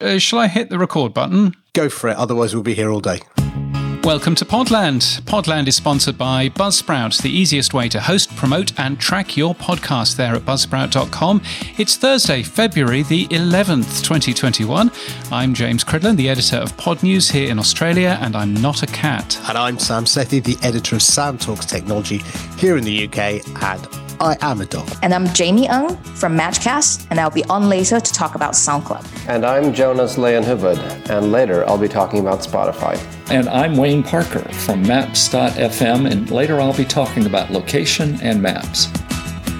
Uh, shall I hit the record button? Go for it, otherwise, we'll be here all day. Welcome to Podland. Podland is sponsored by Buzzsprout, the easiest way to host, promote, and track your podcast there at buzzsprout.com. It's Thursday, February the 11th, 2021. I'm James Cridland, the editor of Pod News here in Australia, and I'm not a cat. And I'm Sam Sethi, the editor of Sam Talks Technology here in the UK, and I am a dog. And I'm Jamie Ung from Matchcast, and I'll be on later to talk about SoundCloud. And I'm Jonas Leijonhufvud, and later I'll be talking about Spotify. And I'm Wayne Parker from Maps.fm, and later I'll be talking about location and maps.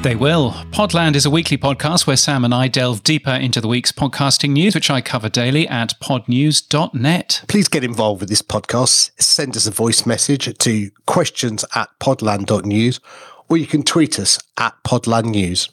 They will. Podland is a weekly podcast where Sam and I delve deeper into the week's podcasting news, which I cover daily at podnews.net. Please get involved with this podcast. Send us a voice message to questions at podland.news or you can tweet us at Podland News.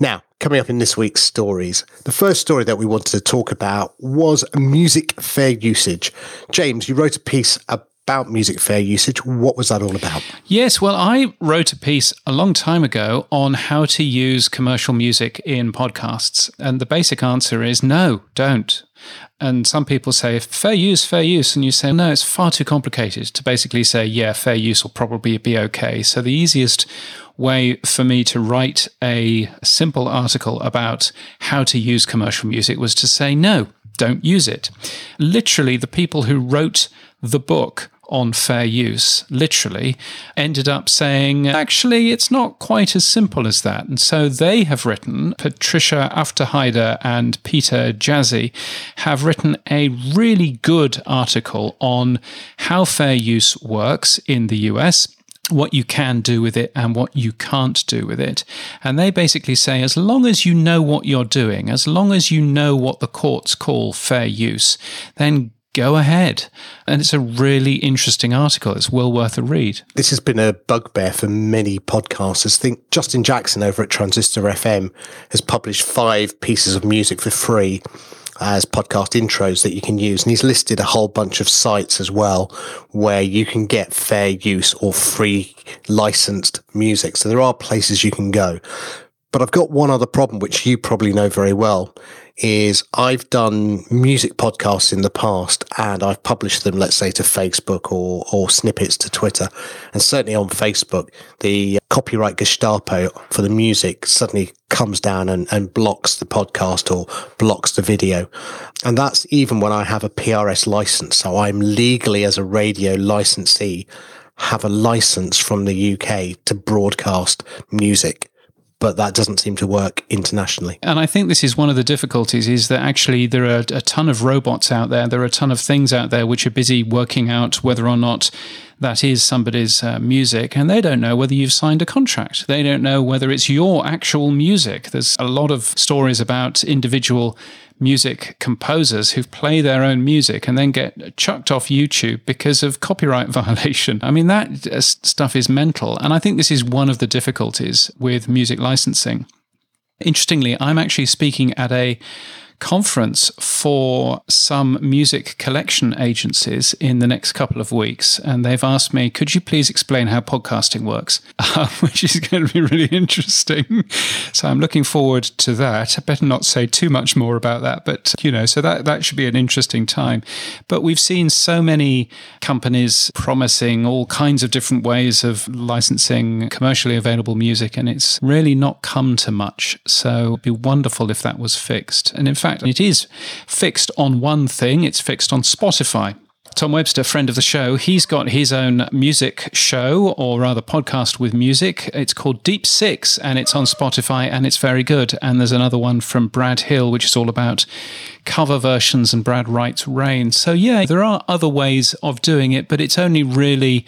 Now, coming up in this week's stories, the first story that we wanted to talk about was music fair usage. James, you wrote a piece about music fair usage. What was that all about? Yes, well, I wrote a piece a long time ago on how to use commercial music in podcasts. And the basic answer is no, don't. And some people say fair use, fair use. And you say, no, it's far too complicated to basically say, yeah, fair use will probably be okay. So the easiest way for me to write a simple article about how to use commercial music was to say, no, don't use it. Literally, the people who wrote the book on fair use, literally, ended up saying, actually, it's not quite as simple as that. And so they have written, Patricia Aufderheide and Peter Jaszi have written a really good article on how fair use works in the US what you can do with it and what you can't do with it. And they basically say as long as you know what you're doing, as long as you know what the courts call fair use, then go ahead. And it's a really interesting article. It's well worth a read. This has been a bugbear for many podcasters. I think Justin Jackson over at Transistor FM has published five pieces of music for free as podcast intros that you can use. And he's listed a whole bunch of sites as well where you can get fair use or free licensed music. So there are places you can go. But I've got one other problem, which you probably know very well, is I've done music podcasts in the past and I've published them, let's say, to Facebook or, or snippets to Twitter. And certainly on Facebook, the copyright Gestapo for the music suddenly comes down and, and blocks the podcast or blocks the video. And that's even when I have a PRS license. So I'm legally, as a radio licensee, have a license from the UK to broadcast music but that doesn't seem to work internationally. And I think this is one of the difficulties is that actually there are a ton of robots out there. There are a ton of things out there which are busy working out whether or not that is somebody's uh, music, and they don't know whether you've signed a contract. They don't know whether it's your actual music. There's a lot of stories about individual music composers who play their own music and then get chucked off YouTube because of copyright violation. I mean, that uh, stuff is mental. And I think this is one of the difficulties with music licensing. Interestingly, I'm actually speaking at a conference for some music collection agencies in the next couple of weeks. And they've asked me, could you please explain how podcasting works? Uh, which is going to be really interesting. so I'm looking forward to that. I better not say too much more about that, but you know, so that, that should be an interesting time. But we've seen so many companies promising all kinds of different ways of licensing commercially available music, and it's really not come to much. So it'd be wonderful if that was fixed. And in fact, fact, it is fixed on one thing it's fixed on Spotify. Tom Webster, friend of the show, he's got his own music show, or rather podcast with music. It's called Deep Six, and it's on Spotify, and it's very good. And there's another one from Brad Hill, which is all about cover versions, and Brad Wright's Rain. So, yeah, there are other ways of doing it, but it's only really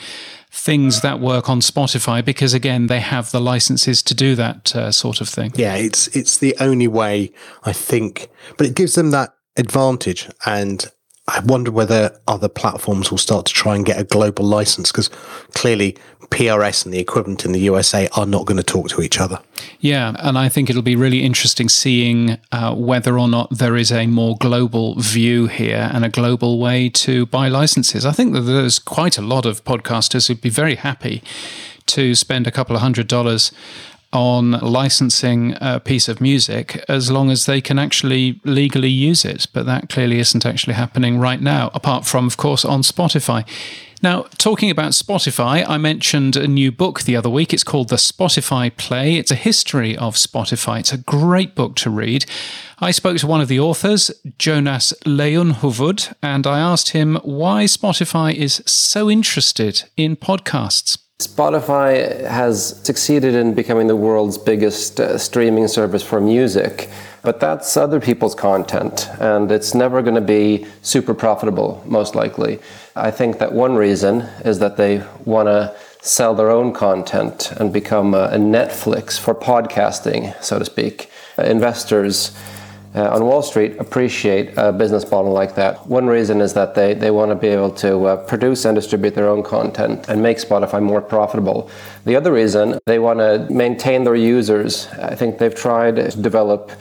things that work on Spotify because again they have the licenses to do that uh, sort of thing. Yeah, it's it's the only way I think, but it gives them that advantage and I wonder whether other platforms will start to try and get a global license because clearly PRS and the equivalent in the USA are not going to talk to each other. Yeah, and I think it'll be really interesting seeing uh, whether or not there is a more global view here and a global way to buy licenses. I think that there's quite a lot of podcasters who'd be very happy to spend a couple of hundred dollars on licensing a piece of music as long as they can actually legally use it. But that clearly isn't actually happening right now, apart from, of course, on Spotify. Now, talking about Spotify, I mentioned a new book the other week. It's called The Spotify Play. It's a history of Spotify. It's a great book to read. I spoke to one of the authors, Jonas Leijonhufvud, and I asked him why Spotify is so interested in podcasts. Spotify has succeeded in becoming the world's biggest uh, streaming service for music, but that's other people's content, and it's never going to be super profitable, most likely. I think that one reason is that they want to sell their own content and become a, Netflix for podcasting, so to speak. Investors uh, on Wall Street appreciate a business model like that. One reason is that they, they want to be able to uh, produce and distribute their own content and make Spotify more profitable. The other reason, they want to maintain their users. I think they've tried to develop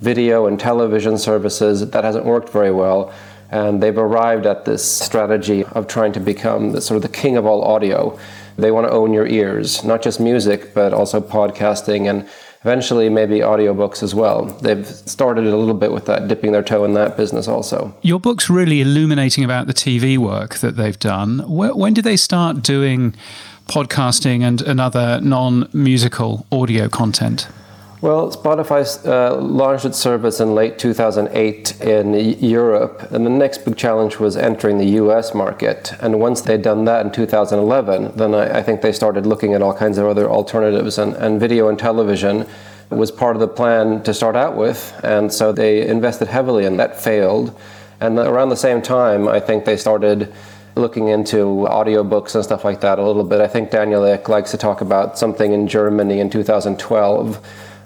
video and television services that hasn't worked very well. And they've arrived at this strategy of trying to become the, sort of the king of all audio. They want to own your ears, not just music, but also podcasting and eventually maybe audiobooks as well. They've started a little bit with that, dipping their toe in that business also. Your book's really illuminating about the TV work that they've done. When did they start doing podcasting and, and other non musical audio content? Well, Spotify uh, launched its service in late 2008 in Europe, and the next big challenge was entering the US market. And once they'd done that in 2011, then I, I think they started looking at all kinds of other alternatives, and, and video and television was part of the plan to start out with. And so they invested heavily, and that failed. And around the same time, I think they started looking into audiobooks and stuff like that a little bit. I think Daniel Ek likes to talk about something in Germany in 2012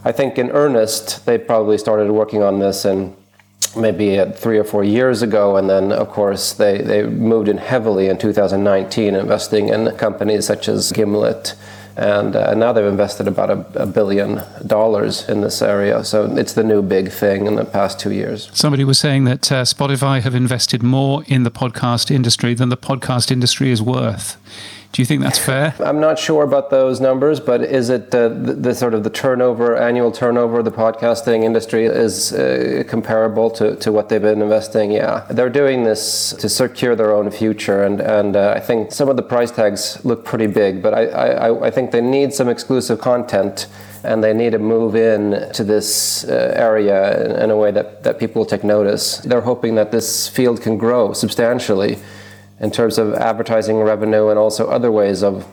I think in earnest, they probably started working on this in maybe three or four years ago, and then of course they, they moved in heavily in 2019, investing in companies such as Gimlet. And uh, now they've invested about a, a, billion dollars in this area. So it's the new big thing in the past two years. Somebody was saying that uh, Spotify have invested more in the podcast industry than the podcast industry is worth. Do you think that's fair? I'm not sure about those numbers, but is it uh, the, the, sort of the turnover, annual turnover of the podcasting industry is uh, comparable to, to what they've been investing? Yeah, they're doing this to secure their own future, and and uh, I think some of the price tags look pretty big, but I, I, I think they need some exclusive content and they need to move in to this uh, area in, in, a way that, that people will take notice. They're hoping that this field can grow substantially in terms of advertising revenue and also other ways of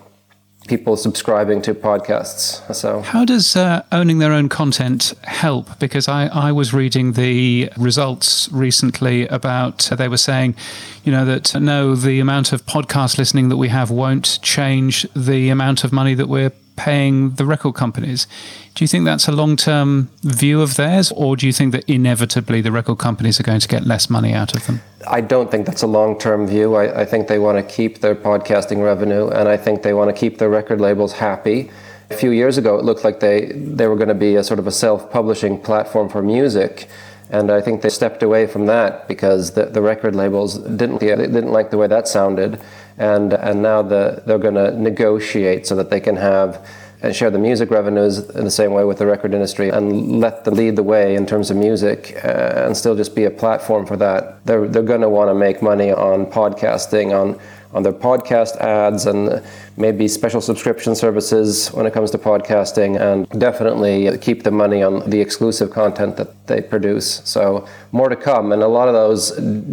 people subscribing to podcasts. So, how does uh, owning their own content help? Because I, I was reading the results recently about uh, they were saying, you know, that uh, no, the amount of podcast listening that we have won't change the amount of money that we're paying the record companies. Do you think that's a long term view of theirs, or do you think that inevitably the record companies are going to get less money out of them? I don't think that's a long term view. I, I, think they want to keep their podcasting revenue, and I think they want to keep their record labels happy. A few years ago, it looked like they, they were going to be a sort of a self publishing platform for music. And I think they stepped away from that because the, the record labels didn't, didn't like the way that sounded and and now the, they're going to negotiate so that they can have and share the music revenues in the same way with the record industry and let them lead the way in terms of music uh, and still just be a platform for that. They're, they're going to want to make money on podcasting, on on their podcast ads and maybe special subscription services when it comes to podcasting, and definitely keep the money on the exclusive content that they produce. So, more to come. And a lot of those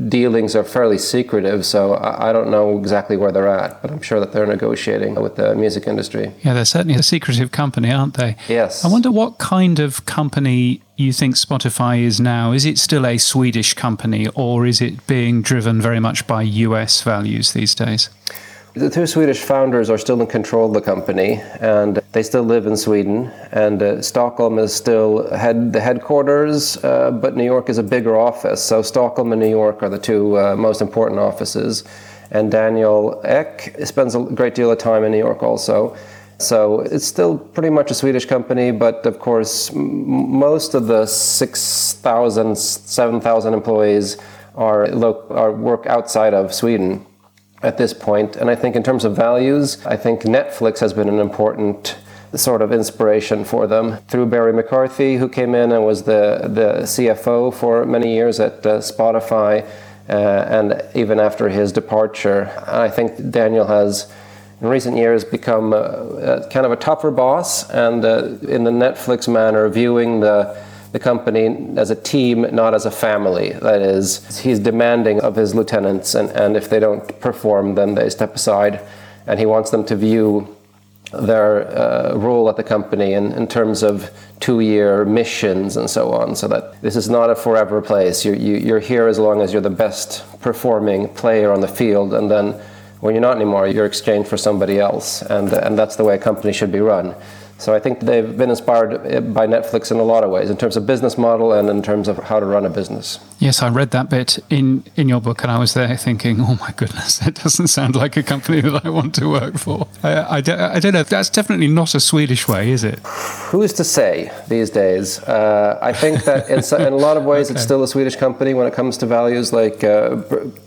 dealings are fairly secretive, so I don't know exactly where they're at, but I'm sure that they're negotiating with the music industry. Yeah, they're certainly a secretive company, aren't they? Yes. I wonder what kind of company you think Spotify is now? Is it still a Swedish company or is it being driven very much by US values these days? The two Swedish founders are still in control of the company, and they still live in Sweden. And uh, Stockholm is still head the headquarters, uh, but New York is a bigger office. So Stockholm and New York are the two uh, most important offices. And Daniel Ek spends a great deal of time in New York also. So it's still pretty much a Swedish company, but of course, m- most of the 6,000, 7,000 employees are, lo- are work outside of Sweden at this point. And I think in terms of values, I think Netflix has been an important sort of inspiration for them through Barry McCarthy, who came in and was the, the CFO for many years at uh, Spotify. Uh, and even after his departure, I think Daniel has in recent years become a, a kind of a tougher boss and uh, in the Netflix manner, viewing the the company as a team, not as a family. That is, he's demanding of his lieutenants, and, and if they don't perform, then they step aside. And he wants them to view their uh, role at the company in, in terms of two year missions and so on, so that this is not a forever place. You're, you, you're here as long as you're the best performing player on the field, and then when you're not anymore, you're exchanged for somebody else. And, and that's the way a company should be run. So I think they've been inspired eh, by Netflix in a lot of ways, in terms of business model and in terms of how to run a business. Yes, I read that bit in, in your book, and I was there thinking, oh my goodness, that doesn't sound like a company that I want to work for. I, I, don't, I don't know. That's definitely not a Swedish way, is it? Who's to say these days? Uh, I think that in, in, a lot of ways, okay. it's still a Swedish company when it comes to values like uh,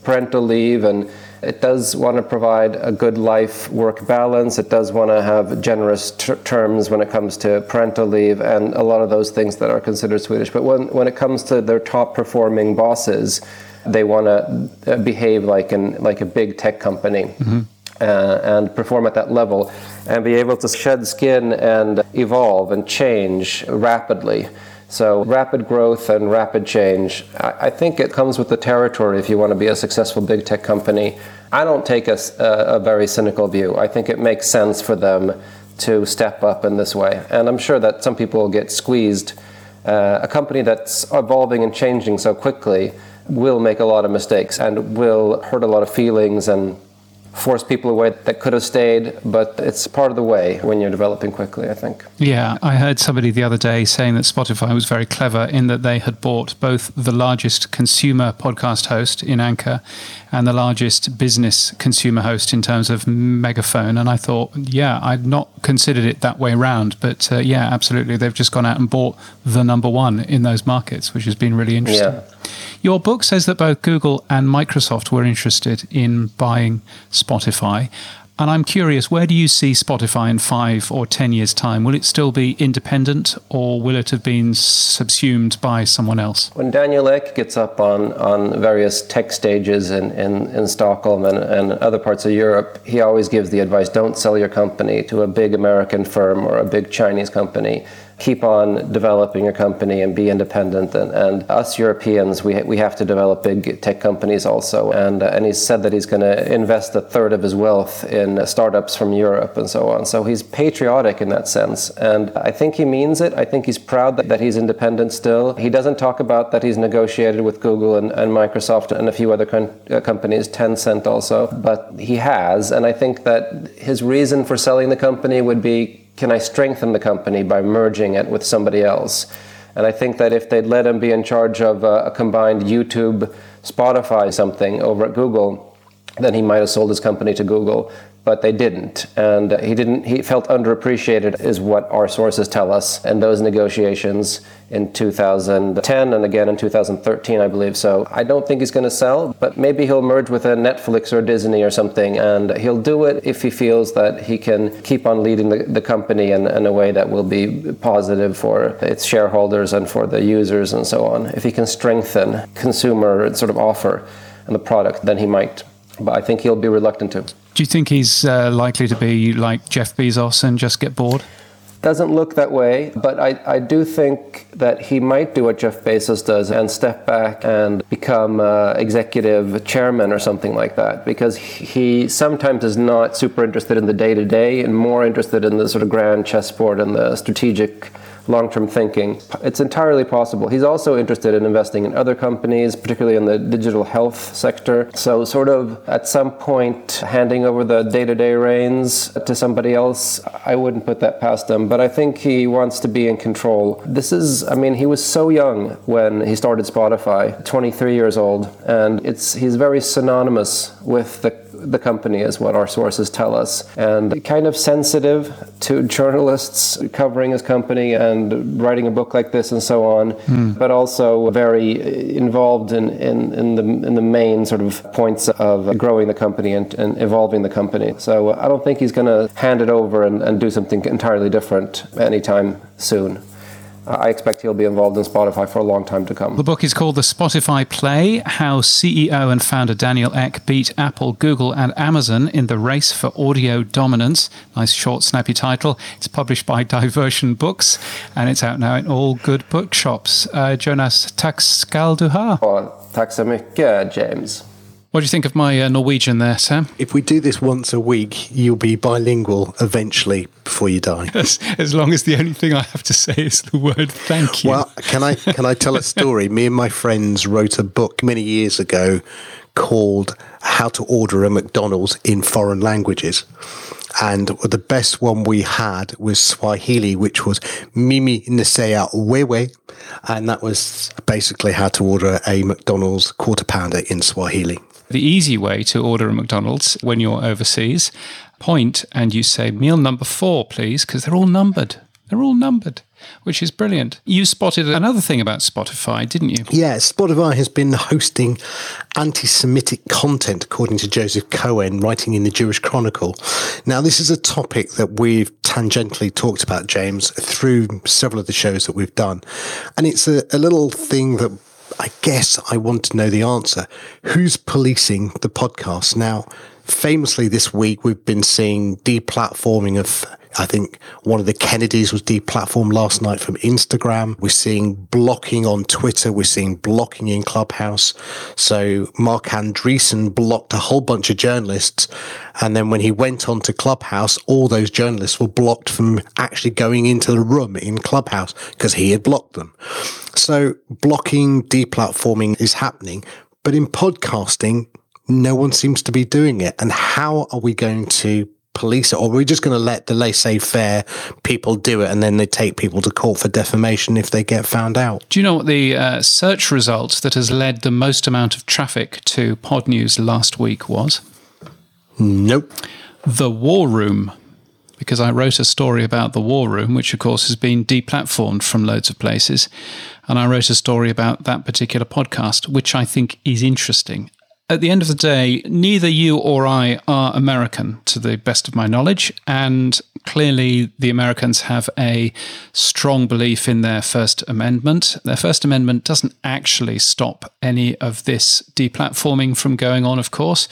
parental leave and it does want to provide a good life work balance. It does want to have generous ter- terms when it comes to parental leave and a lot of those things that are considered Swedish. But when, when it comes to their top performing bosses, they want to uh, behave like, an, like a big tech company. Mm-hmm. Uh, and perform at that level and be able to shed skin and evolve and change rapidly. So, rapid growth and rapid change, I think it comes with the territory if you want to be a successful big tech company. I don't take a, a, very cynical view. I think it makes sense for them to step up in this way. And I'm sure that some people get squeezed. Uh, a company that's evolving and changing so quickly will make a lot of mistakes and will hurt a lot of feelings and force people away that could have stayed, but it's part of the way when you're developing quickly, I think. Yeah, I heard somebody the other day saying that Spotify was very clever in that they had bought both the largest consumer podcast host in Anchor and the largest business consumer host in terms of megaphone. And I thought, yeah, I'd not considered it that way around, but uh, yeah, absolutely. They've just gone out and bought the number one in those markets, which has been really interesting. Yeah. Your book says that both Google and Microsoft were interested in buying Spotify. And I'm curious, where do you see Spotify in five or ten years' time? Will it still be independent or will it have been subsumed by someone else? When Daniel Ek gets up on, on various tech stages in, in, in Stockholm and, and other parts of Europe, he always gives the advice don't sell your company to a big American firm or a big Chinese company keep on developing your company and be independent. And, and us Europeans, we, we have to develop big tech companies also. And, uh, and he said that he's going to invest a third of his wealth in startups from Europe and so on. So he's patriotic in that sense. And I think he means it. I think he's proud that, that he's independent still. He doesn't talk about that he's negotiated with Google and, and Microsoft and a few other con- uh, companies, Tencent also, but he has. And I think that his reason for selling the company would be can I strengthen the company by merging it with somebody else? And I think that if they'd let him be in charge of a, a combined YouTube, Spotify something over at Google, then he might have sold his company to Google but they didn't. And he didn't. He felt underappreciated, is what our sources tell us. And those negotiations in 2010 and again in 2013, I believe. So I don't think he's going to sell, but maybe he'll merge with a Netflix or Disney or something, and he'll do it if he feels that he can keep on leading the, the company in, in a way that will be positive for its shareholders and for the users and so on. If he can strengthen consumer sort of offer and the product, then he might. But I think he'll be reluctant to. Do you think he's uh, likely to be like Jeff Bezos and just get bored? Doesn't look that way, but I, I do think that he might do what Jeff Bezos does and step back and become uh, executive chairman or something like that because he sometimes is not super interested in the day to day and more interested in the sort of grand chessboard and the strategic long term thinking. It's entirely possible. He's also interested in investing in other companies, particularly in the digital health sector. So, sort of at some point, handing over the day to day reins to somebody else, I wouldn't put that past him. But I think he wants to be in control. This is, I mean, he was so young when he started Spotify, 23 years old, and it's he's very synonymous with the the company, is what our sources tell us, and kind of sensitive to journalists covering his company and writing a book like this and so on, mm. but also very involved in, in, in, the, in the main sort of points of growing the company and, and evolving the company. So I don't think he's going to hand it over and, and do something entirely different anytime soon. I expect he'll be involved in Spotify for a long time to come. The book is called The Spotify Play How CEO and founder Daniel Ek beat Apple, Google, and Amazon in the race for audio dominance. Nice, short, snappy title. It's published by Diversion Books and it's out now in all good bookshops. Uh, Jonas, tack skall du ha. tack så mycket, James. What do you think of my uh, Norwegian there, Sam? If we do this once a week, you'll be bilingual eventually before you die. As, as long as the only thing I have to say is the word thank you. Well, can I can I tell a story? Me and my friends wrote a book many years ago called How to Order a McDonald's in Foreign Languages. And the best one we had was Swahili, which was Mimi Nisea Wewe. And that was basically how to order a McDonald's quarter pounder in Swahili. The easy way to order a McDonald's when you're overseas, point and you say meal number four, please, because they're all numbered. They're all numbered, which is brilliant. You spotted another thing about Spotify, didn't you? Yeah, Spotify has been hosting anti Semitic content, according to Joseph Cohen, writing in the Jewish Chronicle. Now, this is a topic that we've tangentially talked about, James, through several of the shows that we've done. And it's a, a little thing that I guess I want to know the answer. Who's policing the podcast? Now, famously this week, we've been seeing deplatforming of I think one of the Kennedys was deplatformed last night from Instagram. We're seeing blocking on Twitter. We're seeing blocking in Clubhouse. So Marc Andreessen blocked a whole bunch of journalists. And then when he went on to Clubhouse, all those journalists were blocked from actually going into the room in Clubhouse because he had blocked them. So blocking, deplatforming is happening. But in podcasting, no one seems to be doing it. And how are we going to police it, or we're we just going to let the laissez-faire people do it, and then they take people to court for defamation if they get found out? Do you know what the uh, search result that has led the most amount of traffic to Pod News last week was? Nope. The War Room. Because I wrote a story about the War Room, which of course has been deplatformed from loads of places. And I wrote a story about that particular podcast, which I think is interesting at the end of the day, neither you or I are American, to the best of my knowledge. And clearly, the Americans have a strong belief in their First Amendment. Their First Amendment doesn't actually stop any of this deplatforming from going on, of course.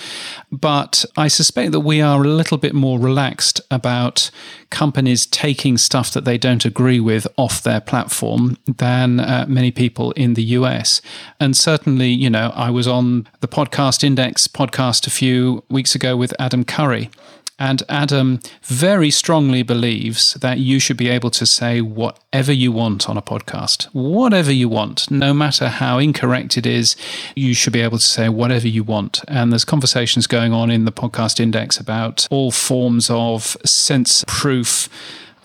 But I suspect that we are a little bit more relaxed about companies taking stuff that they don't agree with off their platform than uh, many people in the US. And certainly, you know, I was on the Podcast Index podcast a few weeks ago with Adam Curry. And Adam very strongly believes that you should be able to say whatever you want on a podcast, whatever you want, no matter how incorrect it is, you should be able to say whatever you want. And there's conversations going on in the podcast index about all forms of sense proof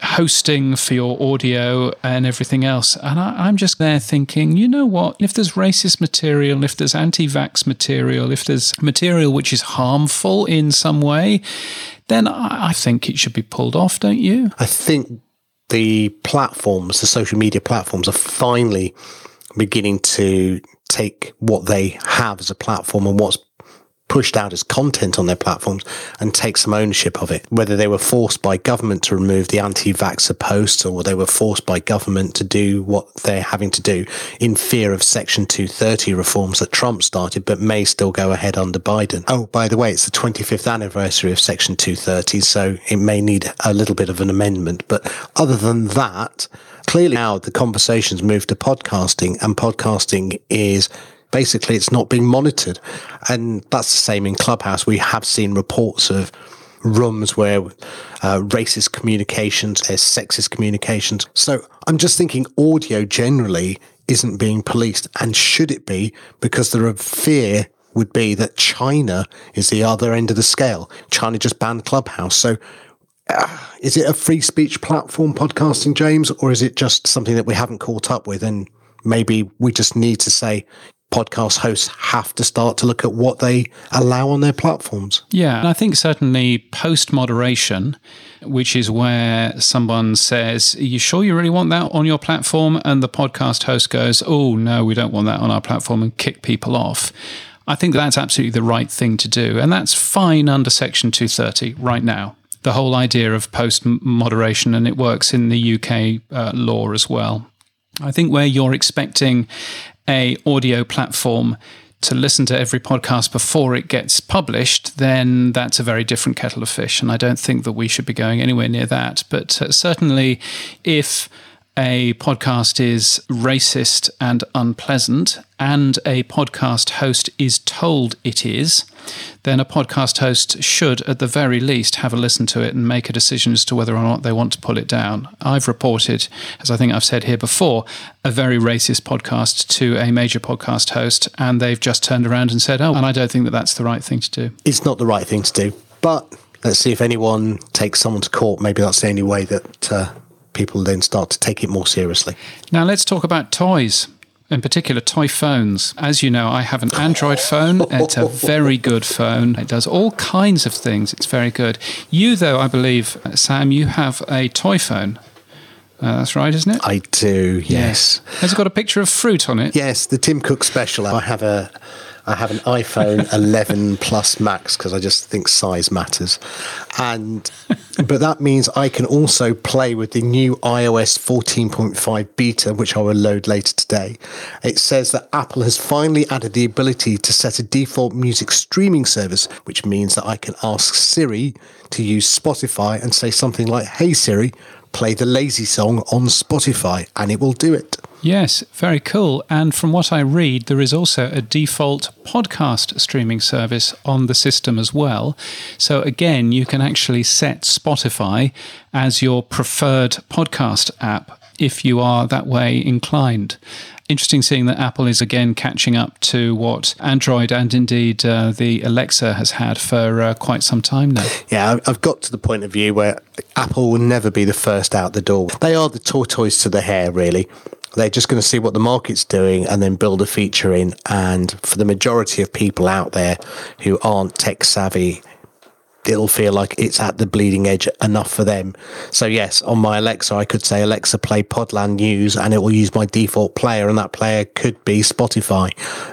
hosting for your audio and everything else. And I, am just there thinking, you know what? If there's racist material, if there's anti vax material, if there's material which is harmful in some way, then I, I think it should be pulled off, don't you? I think the platforms, the social media platforms, are finally beginning to take what they have as a platform and what's pushed out as content on their platforms and take some ownership of it. Whether they were forced by government to remove the anti vaxxer posts or they were forced by government to do what they're having to do in fear of Section 230 reforms that Trump started, but may still go ahead under Biden. Oh, by the way, it's the 25th anniversary of Section 230, so it may need a little bit of an amendment. But other than that, clearly now the conversation's moved to podcasting, and podcasting is basically it's not being monitored. And that's the same in Clubhouse. We have seen reports of rooms where uh, racist communications, there's sexist communications. So I'm just thinking audio generally isn't being policed. And should it be? Because the fear would be that China is the other end of the scale. China just banned Clubhouse. So uh, is it a free speech platform podcasting, James, or is it just something that we haven't caught up with? And maybe we just need to say, podcast hosts have to start to look at what they allow on their platforms. Yeah, and I think certainly post moderation, which is where someone says, Are you sure you really want that on your platform? And the podcast host goes, Oh, no, we don't want that on our platform and kick people off. I think that's absolutely the right thing to do. And that's fine under Section 230 right now. The whole idea of post moderation, and it works in the UK uh, law as well. I think where you're expecting a audio platform to listen to every podcast before it gets published, then that's a very different kettle of fish. And I don't think that we should be going anywhere near that. But uh, certainly, if a podcast is racist and unpleasant, and a podcast host is told it is, then a podcast host should, at the very least, have a listen to it and make a decision as to whether or not they want to pull it down. I've reported, as I think I've said here before, a very racist podcast to a major podcast host, and they've just turned around and said, oh, and I don't think that that's the right thing to do. It's not the right thing to do, but let's see if anyone takes someone to court. Maybe that's the only way that. Uh people then start to take it more seriously. Now, let's talk about toys. In particular, toy phones. As you know, I have an Android phone. It's a very good phone. It does all kinds of things. It's very good. You, though, I believe, Sam, you have a toy phone. Uh, that's right, isn't it? I do, yes. yes. Has it got a picture of fruit on it? Yes, the Tim Cook special. I have a I have an iPhone 11 Plus Max because I just think size matters. And but that means I can also play with the new iOS 14.5 beta, which I will load later today. It says that Apple has finally added the ability to set a default music streaming service, which means that I can ask Siri to use Spotify and say something like, "Hey Siri, play the lazy song on Spotify," and it will do it. Yes, very cool. And from what I read, there is also a default podcast streaming service on the system as well. So, again, you can actually set Spotify as your preferred podcast app if you are that way inclined. Interesting seeing that Apple is again catching up to what Android and indeed uh, the Alexa has had for uh, quite some time now. Yeah, I've got to the point of view where Apple will never be the first out the door. They are the tortoise to the hare, really. They're just going to see what the market's doing and then build a feature in. And for the majority of people out there who aren't tech savvy, it'll feel like it's at the bleeding edge enough for them. So yes, on my Alexa, I could say Alexa play Podland News, and it will use my default player, and that player could be Spotify.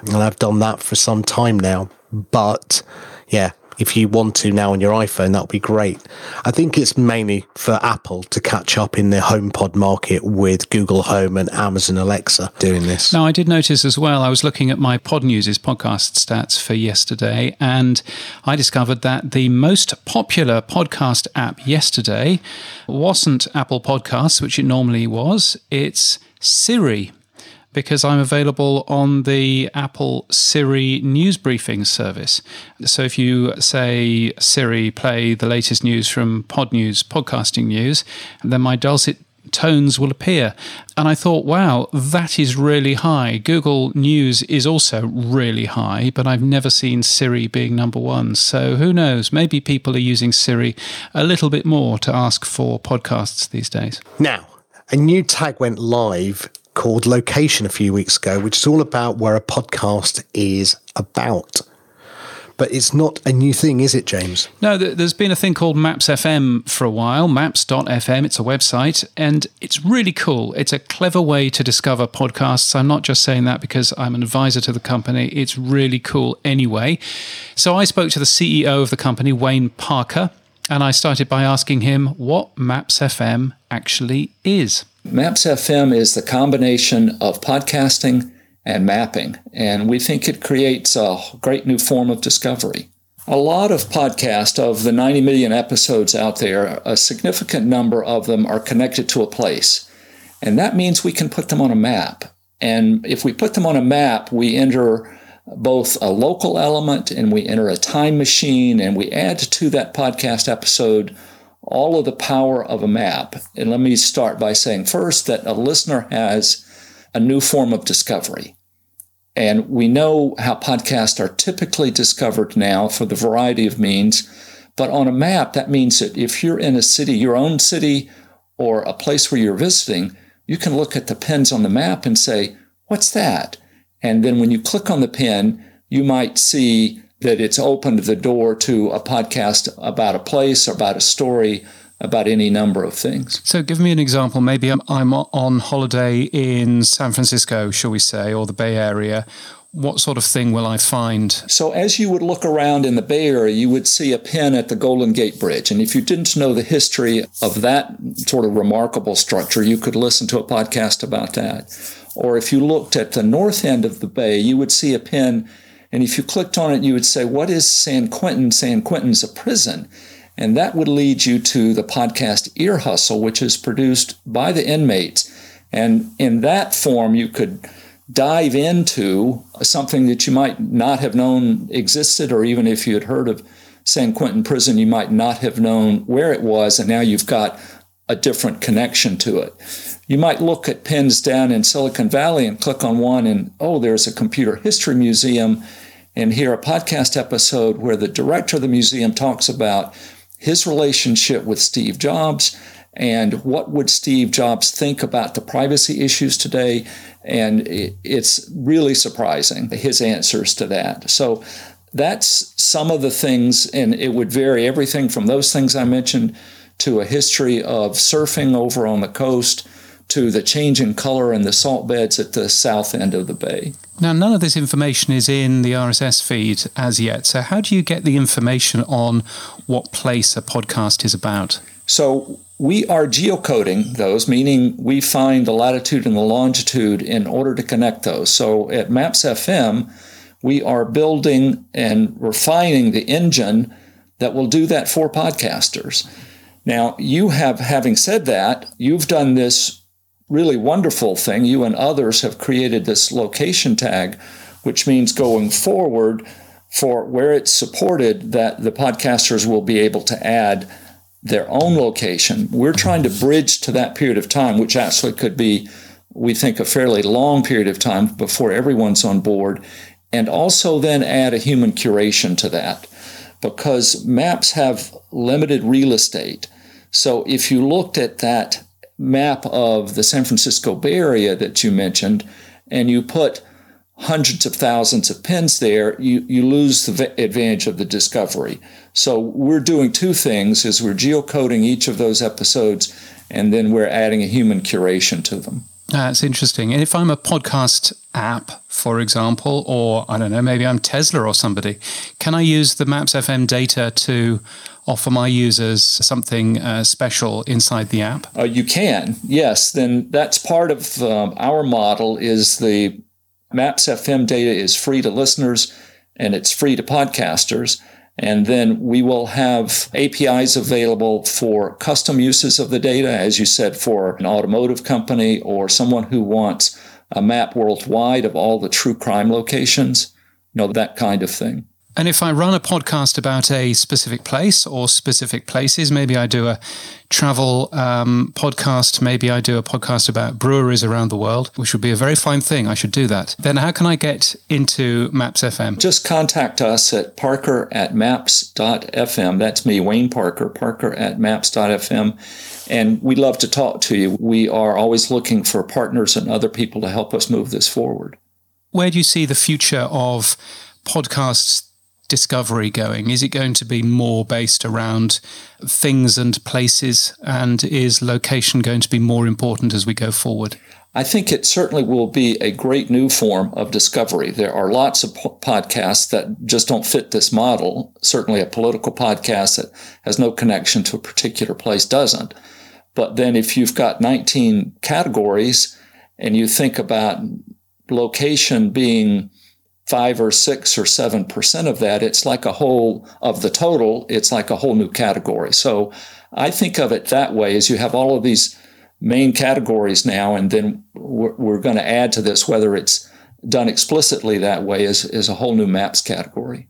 And I've done that for some time now. But yeah, if you want to now on your iPhone, that would be great. I think it's mainly for Apple to catch up in the HomePod market with Google Home and Amazon Alexa doing this. Now, I did notice as well, I was looking at my Pod News' podcast stats for yesterday, and I discovered that the most popular podcast app yesterday wasn't Apple Podcasts, which it normally was, it's Siri because I'm available on the Apple Siri news briefing service. So if you say, Siri, play the latest news from Pod News, podcasting news, then my dulcet tones will appear. And I thought, wow, that is really high. Google News is also really high, but I've never seen Siri being number one. So who knows? Maybe people are using Siri a little bit more to ask for podcasts these days. Now, a new tag went live called Location a few weeks ago, which is all about where a podcast is about. But it's not a new thing, is it, James? No, there's been a thing called Maps FM for a while, maps.fm. It's a website, and it's really cool. It's a clever way to discover podcasts. I'm not just saying that because I'm an advisor to the company. It's really cool anyway. So I spoke to the CEO of the company, Wayne Parker, and I started by asking him what Maps FM actually is. Maps FM is the combination of podcasting and mapping, and we think it creates a great new form of discovery. A lot of podcasts, of the 90 million episodes out there, a significant number of them are connected to a place. And that means we can put them on a map. And if we put them on a map, we enter both a local element and we enter a time machine and we add to that podcast episode all of the power of a map. And let me start by saying first that a listener has a new form of discovery. And we know how podcasts are typically discovered now for the variety of means. But on a map, that means that if you're in a city, your own city, or a place where you're visiting, you can look at the pins on the map and say, What's that? And then when you click on the pin, you might see that it's opened the door to a podcast about a place or about a story about any number of things. So, give me an example. Maybe I'm, I'm on holiday in San Francisco, shall we say, or the Bay Area. What sort of thing will I find? So, as you would look around in the Bay Area, you would see a pin at the Golden Gate Bridge. And if you didn't know the history of that sort of remarkable structure, you could listen to a podcast about that. Or if you looked at the north end of the bay, you would see a pin. And if you clicked on it, you would say, What is San Quentin? San Quentin's a prison. And that would lead you to the podcast Ear Hustle, which is produced by the inmates. And in that form, you could dive into something that you might not have known existed, or even if you had heard of San Quentin Prison, you might not have known where it was. And now you've got a different connection to it. You might look at pins down in Silicon Valley and click on one, and oh, there's a computer history museum, and hear a podcast episode where the director of the museum talks about his relationship with Steve Jobs and what would Steve Jobs think about the privacy issues today. And it's really surprising, his answers to that. So that's some of the things, and it would vary everything from those things I mentioned to a history of surfing over on the coast to the change in color in the salt beds at the south end of the bay. Now, none of this information is in the RSS feed as yet. So, how do you get the information on what place a podcast is about? So, we are geocoding those, meaning we find the latitude and the longitude in order to connect those. So, at Maps FM, we are building and refining the engine that will do that for podcasters. Now, you have, having said that, you've done this really wonderful thing. You and others have created this location tag, which means going forward for where it's supported that the podcasters will be able to add their own location. We're trying to bridge to that period of time, which actually could be, we think, a fairly long period of time before everyone's on board, and also then add a human curation to that because maps have limited real estate. So if you looked at that map of the San Francisco Bay Area that you mentioned, and you put hundreds of thousands of pins there, you, you lose the advantage of the discovery. So we're doing two things is we're geocoding each of those episodes and then we're adding a human curation to them. Uh, That's interesting. And if I'm a podcast app, for example, or I don't know, maybe I'm Tesla or somebody, can I use the Maps FM data to offer my users something uh, special inside the app? Uh, you can, yes. Then that's part of um, our model. Is the Maps FM data is free to listeners and it's free to podcasters. And then we will have APIs available for custom uses of the data, as you said, for an automotive company or someone who wants a map worldwide of all the true crime locations, you know, that kind of thing. And if I run a podcast about a specific place or specific places, maybe I do a travel um, podcast, maybe I do a podcast about breweries around the world, which would be a very fine thing. I should do that. Then how can I get into Maps FM? Just contact us at parker at maps.fm. That's me, Wayne Parker, parker at maps.fm. And we'd love to talk to you. We are always looking for partners and other people to help us move this forward. Where do you see the future of podcasts discovery going? Is it going to be more based around things and places? And is location going to be more important as we go forward? I think it certainly will be a great new form of discovery. There are lots of po- podcasts that just don't fit this model. Certainly, a political podcast that has no connection to a particular place doesn't. But then, if you've got 19 categories and you think about location being five or six or seven percent of that, it's like a whole of the total, it's like a whole new category. So I think of it that way as you have all of these main categories now, and then we're, we're going to add to this, whether it's done explicitly that way, is, is a whole new maps category.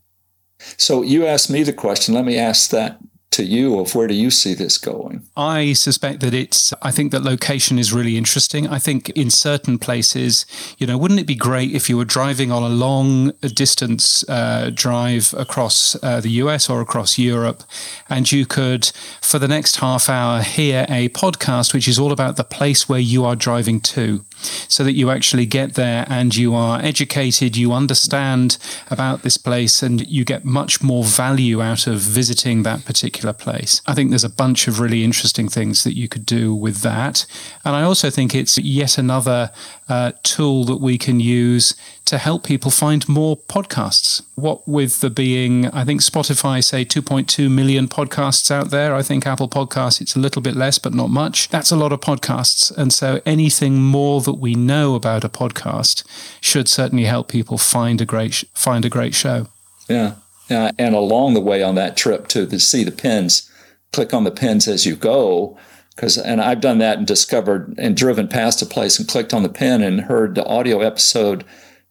So you asked me the question. Let me ask that to you of where do you see this going? I suspect that it's, I think that location is really interesting. I think in certain places, you know, wouldn't it be great if you were driving on a long distance uh, drive across uh, the US or across Europe and you could, for the next half hour, hear a podcast which is all about the place where you are driving to? So that you actually get there and you are educated, you understand about this place, and you get much more value out of visiting that particular place. I think there's a bunch of really interesting things that you could do with that. And I also think it's yet another uh, tool that we can use to help people find more podcasts. What with the being, I think Spotify say 2.2 million podcasts out there. I think Apple Podcasts, it's a little bit less, but not much. That's a lot of podcasts. And so anything more that we know about a podcast should certainly help people find a great, find a great show. Yeah. Yeah. And along the way on that trip to, to see the pins, click on the pins as you go because and I've done that and discovered and driven past a place and clicked on the pin and heard the audio episode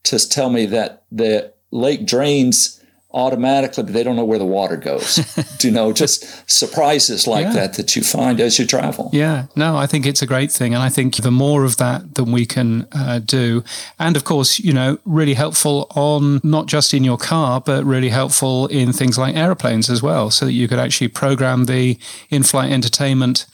to tell me that the lake drains automatically, but they don't know where the water goes. Do you know, just surprises like yeah. that that you find as you travel. Yeah, no, I think it's a great thing. And I think the more of that than we can uh, do. And of course, you know, really helpful on not just in your car, but really helpful in things like aeroplanes as well, so that you could actually program the in flight entertainment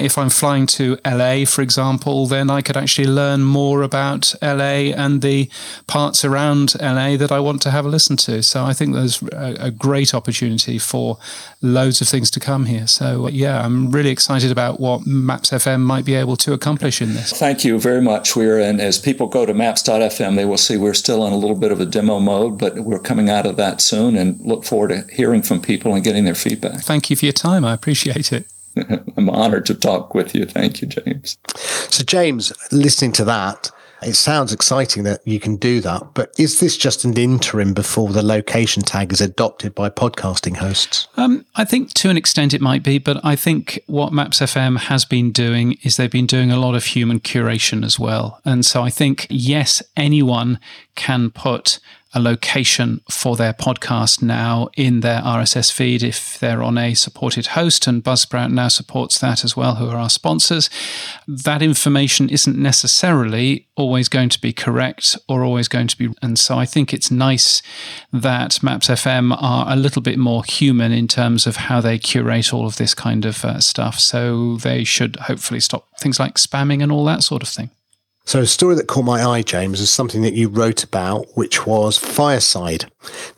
if I'm flying to LA, for example, then I could actually learn more about LA and the parts around LA that I want to have a listen to. So I think there's a, a great opportunity for loads of things to come here. So yeah, I'm really excited about what Maps FM might be able to accomplish in this. Thank you very much. We're and as people go to maps.fm, they will see we're still in a little bit of a demo mode, but we're coming out of that soon and look forward to hearing from people and getting their feedback. Thank you for your time. I appreciate it. I'm honored to talk with you. Thank you, James. So, James, listening to that, it sounds exciting that you can do that, but is this just an interim before the location tag is adopted by podcasting hosts? Um, I think to an extent it might be, but I think what Maps FM has been doing is they've been doing a lot of human curation as well. And so I think, yes, anyone can put a location for their podcast now in their RSS feed if they're on a supported host, and Buzzsprout now supports that as well, who are our sponsors. That information isn't necessarily always going to be correct or always going to be. And so I think it's nice that Maps FM are a little bit more human in terms of how they curate all of this kind of uh, stuff. So they should hopefully stop things like spamming and all that sort of thing. So, a story that caught my eye, James, is something that you wrote about, which was Fireside.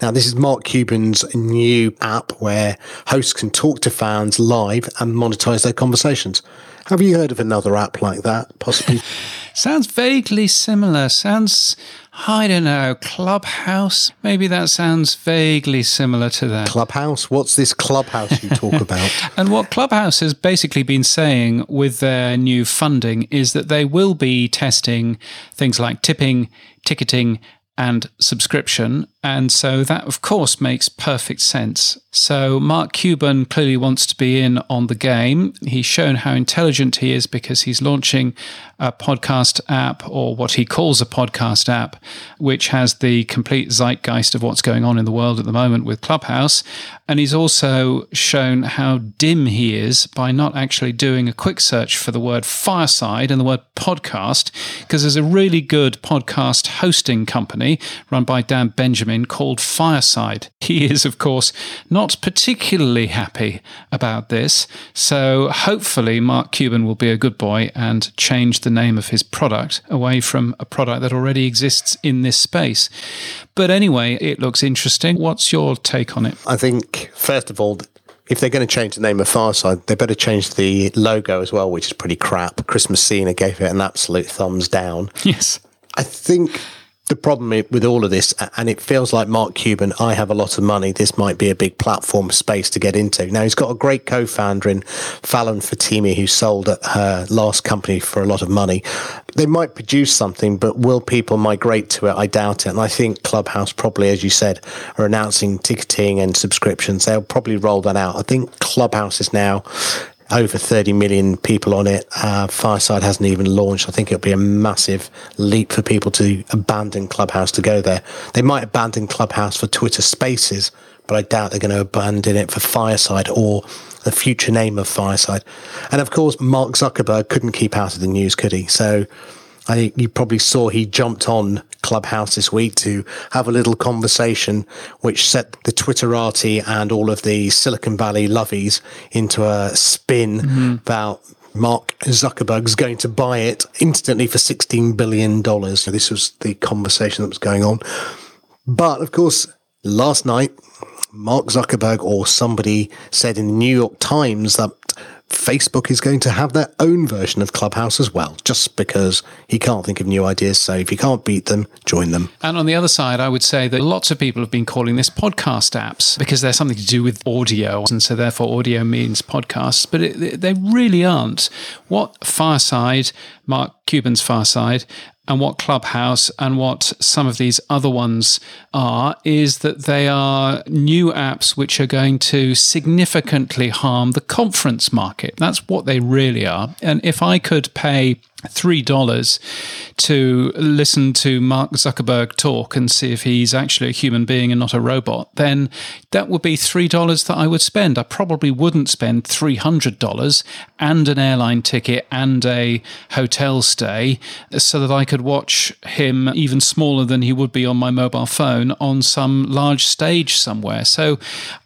Now, this is Mark Cuban's new app where hosts can talk to fans live and monetize their conversations. Have you heard of another app like that, possibly? Sounds vaguely similar. Sounds, I don't know, Clubhouse. Maybe that sounds vaguely similar to that. Clubhouse? What's this Clubhouse you talk about? and what Clubhouse has basically been saying with their new funding is that they will be testing things like tipping, ticketing, and subscription. And so that, of course, makes perfect sense. So Mark Cuban clearly wants to be in on the game. He's shown how intelligent he is because he's launching a podcast app or what he calls a podcast app, which has the complete zeitgeist of what's going on in the world at the moment with Clubhouse. And he's also shown how dim he is by not actually doing a quick search for the word fireside and the word podcast, because there's a really good podcast hosting company run by Dan Benjamin called Fireside. He is, of course, not particularly happy about this. So hopefully, Mark Cuban will be a good boy and change the name of his product away from a product that already exists in this space. But anyway, it looks interesting. What's your take on it? I think, first of all, if they're going to change the name of Fireside, they better change the logo as well, which is pretty crap. Chris Messina gave it an absolute thumbs down. Yes. I think the problem with all of this, and it feels like Mark Cuban, I have a lot of money. This might be a big platform space to get into. Now, he's got a great co founder in Falon Fatemi, who sold her last company for a lot of money. They might produce something, but will people migrate to it? I doubt it. And I think Clubhouse, probably, as you said, are announcing ticketing and subscriptions. They'll probably roll that out. I think Clubhouse is now over 30 million people on it. Uh, Fireside hasn't even launched. I think it'll be a massive leap for people to abandon Clubhouse to go there. They might abandon Clubhouse for Twitter Spaces, but I doubt they're going to abandon it for Fireside or the future name of Fireside. And of course, Mark Zuckerberg couldn't keep out of the news, could he? So I think you probably saw he jumped on Clubhouse this week to have a little conversation, which set the Twitterati and all of the Silicon Valley lovies into a spin mm-hmm. about Mark Zuckerberg's going to buy it instantly for $16 billion. This was the conversation that was going on. But of course, last night, Mark Zuckerberg or somebody said in the New York Times that Facebook is going to have their own version of Clubhouse as well, just because he can't think of new ideas. So if you can't beat them, join them. And on the other side, I would say that lots of people have been calling this podcast apps because they're something to do with audio. And so therefore, audio means podcasts, but it, they really aren't. What Fireside, Mark Cuban's Fireside, and what Clubhouse and what some of these other ones are is that they are new apps which are going to significantly harm the conference market. That's what they really are. And if I could pay $3 to listen to Mark Zuckerberg talk and see if he's actually a human being and not a robot, then that would be $3 that I would spend. I probably wouldn't spend $300 and an airline ticket and a hotel stay so that I could watch him even smaller than he would be on my mobile phone on some large stage somewhere. So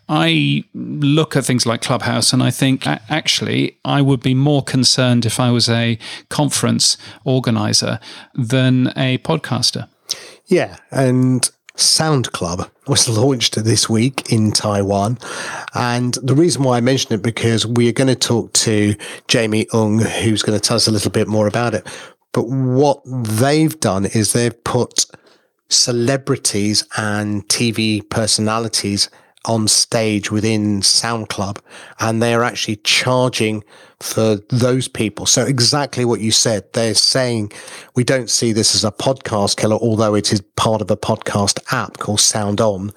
I look at things like Clubhouse and I think actually I would be more concerned if I was a conference organizer than a podcaster. Yeah. And Sound Club was launched this week in Taiwan. And the reason why I mention it because we are going to talk to Jamie Ung, who's going to tell us a little bit more about it. But what they've done is they've put celebrities and TV personalities on stage within Sound Club and they're actually charging for those people. So exactly what you said, they're saying we don't see this as a podcast killer, although it is part of a podcast app called Sound On.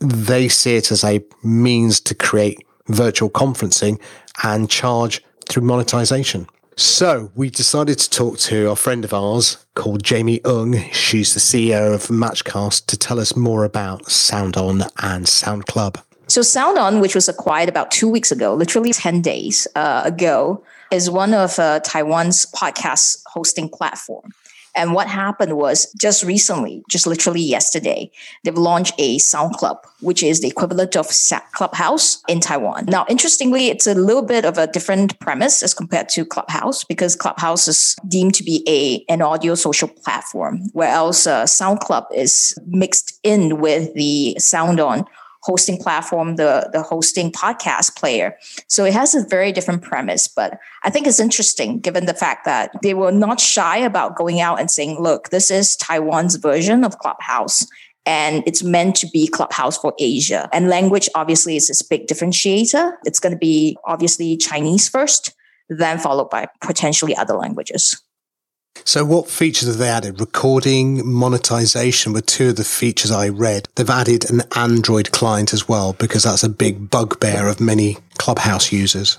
They see it as a means to create virtual conferencing and charge through monetization. So we decided to talk to a friend of ours called Jamie Ung. She's the CEO of Matchcast to tell us more about Sound On and Sound Club. So Sound On, which was acquired about two weeks ago, literally 10 days uh, ago, is one of uh, Taiwan's podcast hosting platform. And what happened was just recently, just literally yesterday, they've launched a Sound Club, which is the equivalent of Clubhouse in Taiwan. Now, interestingly, it's a little bit of a different premise as compared to Clubhouse because Clubhouse is deemed to be a an audio social platform, whereas uh, Sound Club is mixed in with the Sound On hosting platform, the, the hosting podcast player. So it has a very different premise, but I think it's interesting given the fact that they were not shy about going out and saying, look, this is Taiwan's version of Clubhouse. And it's meant to be Clubhouse for Asia. And language obviously is this big differentiator. It's going to be obviously Chinese first, then followed by potentially other languages. So, what features have they added? Recording, monetization were two of the features I read. They've added an Android client as well, because that's a big bugbear of many Clubhouse users.